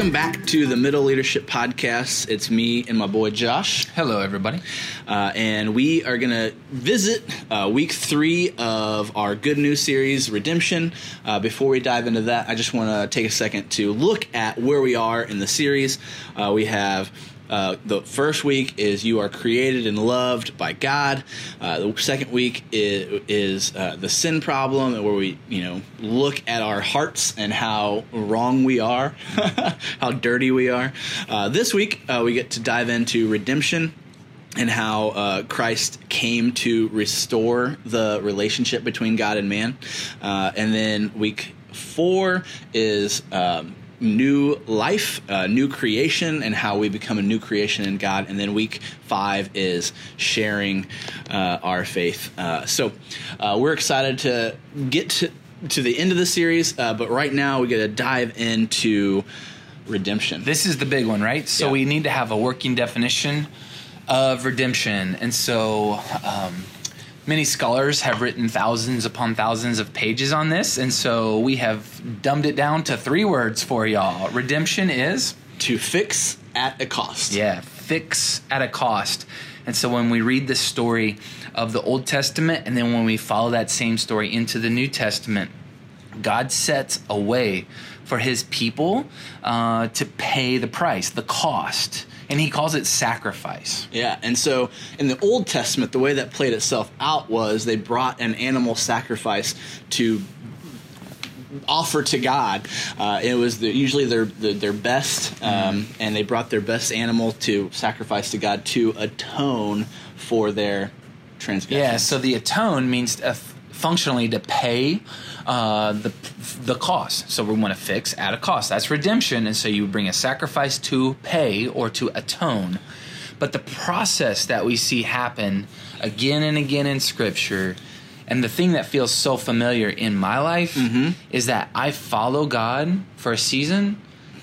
Welcome back to the Middle Leadership Podcast. It's me and my boy Josh. Hello, everybody. Uh, and we are going to visit uh, week three of our Good News series, Redemption. Uh, before we dive into that, I just want to take a second to look at where we are in the series. Uh, we have uh, the first week is you are created and loved by God. Uh, the second week is, is uh, the sin problem, where we you know look at our hearts and how wrong we are, how dirty we are. Uh, this week uh, we get to dive into redemption and how uh, Christ came to restore the relationship between God and man. Uh, and then week four is um, new life, uh, new creation, and how we become a new creation in God. And then week five is sharing uh, our faith. Uh, so uh, we're excited to get to, to the end of the series, uh, but right now we get to dive into redemption. This is the big one, right? So Yeah. we need to have a working definition of redemption. And so um, many scholars have written thousands upon thousands of pages on this. And so we have dumbed it down to three words for y'all. Redemption is, to fix at a cost. yeah, fix at a cost. And so when we read the story of the Old Testament and then when we follow that same story into the New Testament, God sets a way for his people uh, to pay the price, the cost. And he calls it sacrifice. Yeah, and so in the Old Testament, the way that played itself out was they brought an animal sacrifice to offer to God. Uh, it was the, usually their their, their best, um, and they brought their best animal to sacrifice to God to atone for their transgression. Yeah, so the atone means uh, functionally to pay uh, the the cost. So we want to fix at a cost. That's redemption, and so you bring a sacrifice to pay or to atone. But the process that we see happen again and again in Scripture, and the thing that feels so familiar in my life is that I follow God for a season.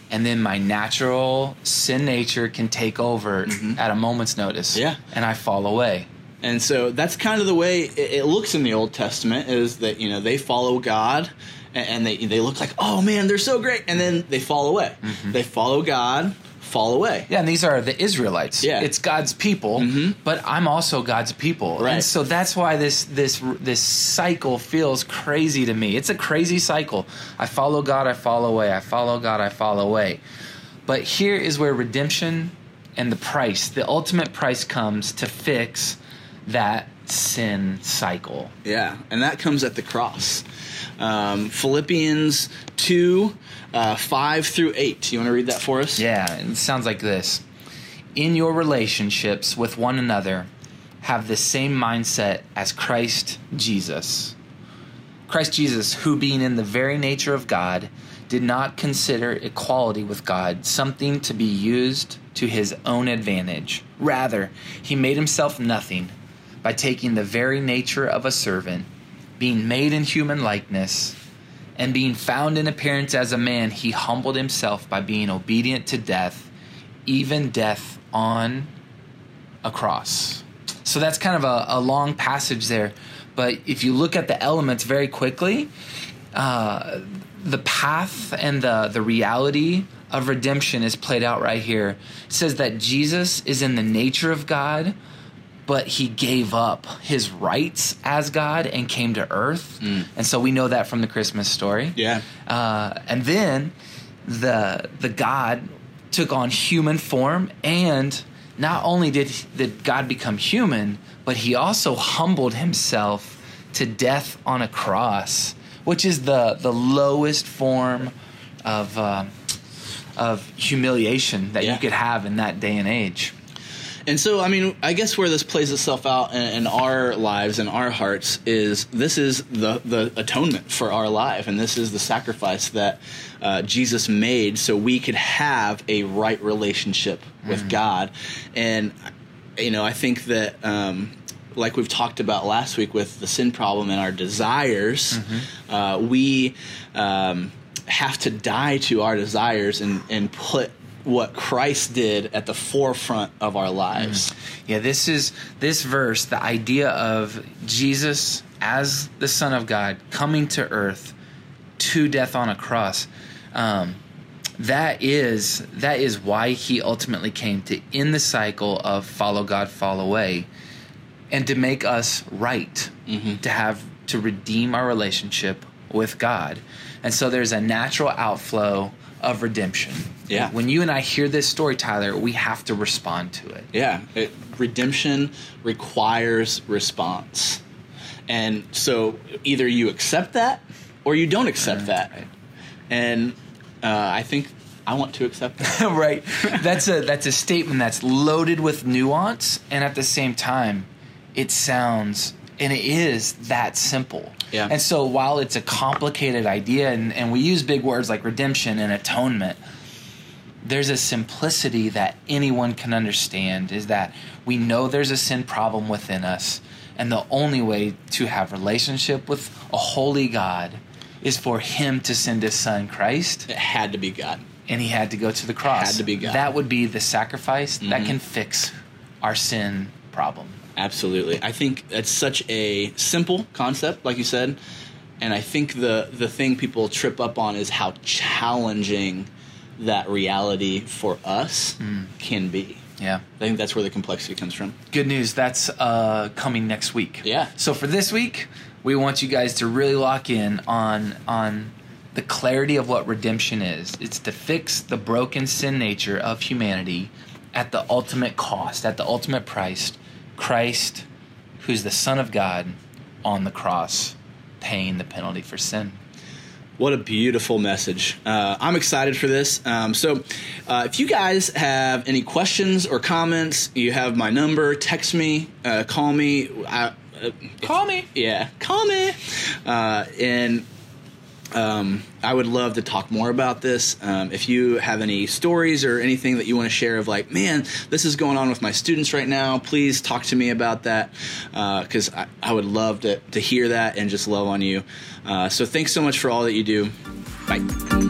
And then my natural sin nature can take over at a moment's notice. Yeah. And I fall away. And so that's kind of the way it, it looks in the Old Testament is that you know they follow God and, and they they look like oh man they're so great and then they fall away. Mm-hmm. They follow God, fall away. Yeah, and these are the Israelites. Yeah. it's God's people, mm-hmm. but I'm also God's people, Right. and so that's why this this this cycle feels crazy to me. It's a crazy cycle. I follow God, I fall away. I follow God, I fall away. But here is where redemption and the price, the ultimate price, comes to fix that sin cycle. Yeah, and that comes at the cross. Um, Philippians 2, uh, 5 through 8. You want to read that for us? Yeah, it sounds like this. In your relationships with one another, have the same mindset as Christ Jesus. Christ Jesus, who being in the very nature of God, did not consider equality with God something to be used to his own advantage. Rather, he made himself nothing by taking the very nature of a servant, being made in human likeness, and being found in appearance as a man, he humbled himself by being obedient to death, even death on a cross. So that's kind of a, a long passage there. But if you look at the elements very quickly, uh, the path and the, the reality of redemption is played out right here. It says that Jesus is in the nature of God, but he gave up his rights as God and came to earth. And so we know that from the Christmas story. Yeah. Uh, and then the the God took on human form, and not only did did God become human, but he also humbled himself to death on a cross, which is the the lowest form of uh, of humiliation that Yeah. you could have in that day and age. And so, I mean, I guess where this plays itself out in, in our lives and our hearts is this is the the atonement for our life, and this is the sacrifice that uh, Jesus made so we could have a right relationship with God. And you know, I think that. Um, like we've talked about last week with the sin problem and our desires, uh, we um, have to die to our desires and, and put what Christ did at the forefront of our lives. Yeah, this is this verse, the idea of Jesus as the Son of God coming to earth to death on a cross. Um, that is that is why he ultimately came to end the cycle of follow God, fall away, and to make us right, to have to redeem our relationship with God. And so there's a natural outflow of redemption. Yeah. When you and I hear this story, Tyler, we have to respond to it. Yeah, it, redemption requires response. And so either you accept that or you don't accept that. right. And uh, I think I want to accept that. right. That's a that's a statement that's loaded with nuance and at the same time it sounds and it is that simple. Yeah. And so while it's a complicated idea and, and we use big words like redemption and atonement, there's a simplicity that anyone can understand is that we know there's a sin problem within us and the only way to have relationship with a holy God is for him to send his son Christ It had to be God. and he had to go to the cross. Had to be God. Mm-hmm. That would be the sacrifice that can fix our sin problem. Absolutely. I think that's such a simple concept, like you said. And I think the, the thing people trip up on is how challenging that reality for us Hmm. can be. Yeah. I think that's where the complexity comes from. Good news. That's uh, coming next week. Yeah. So for this week, we want you guys to really lock in on on the clarity of what redemption is. It's to fix the broken sin nature of humanity at the ultimate cost, at the ultimate price. Christ, who's the Son of God, on the cross, paying the penalty for sin. What a beautiful message. Uh, I'm excited for this. Um, so, uh, if you guys have any questions or comments, you have my number. Text me, uh, call me. I, uh, Call me. yeah, call me. Uh, and um, I would love to talk more about this. Um, if you have any stories or anything that you want to share of like, man, this is going on with my students right now, please talk to me about that because I, I would love to, to hear that and just love on you. Uh, so thanks so much for all that you do. Bye.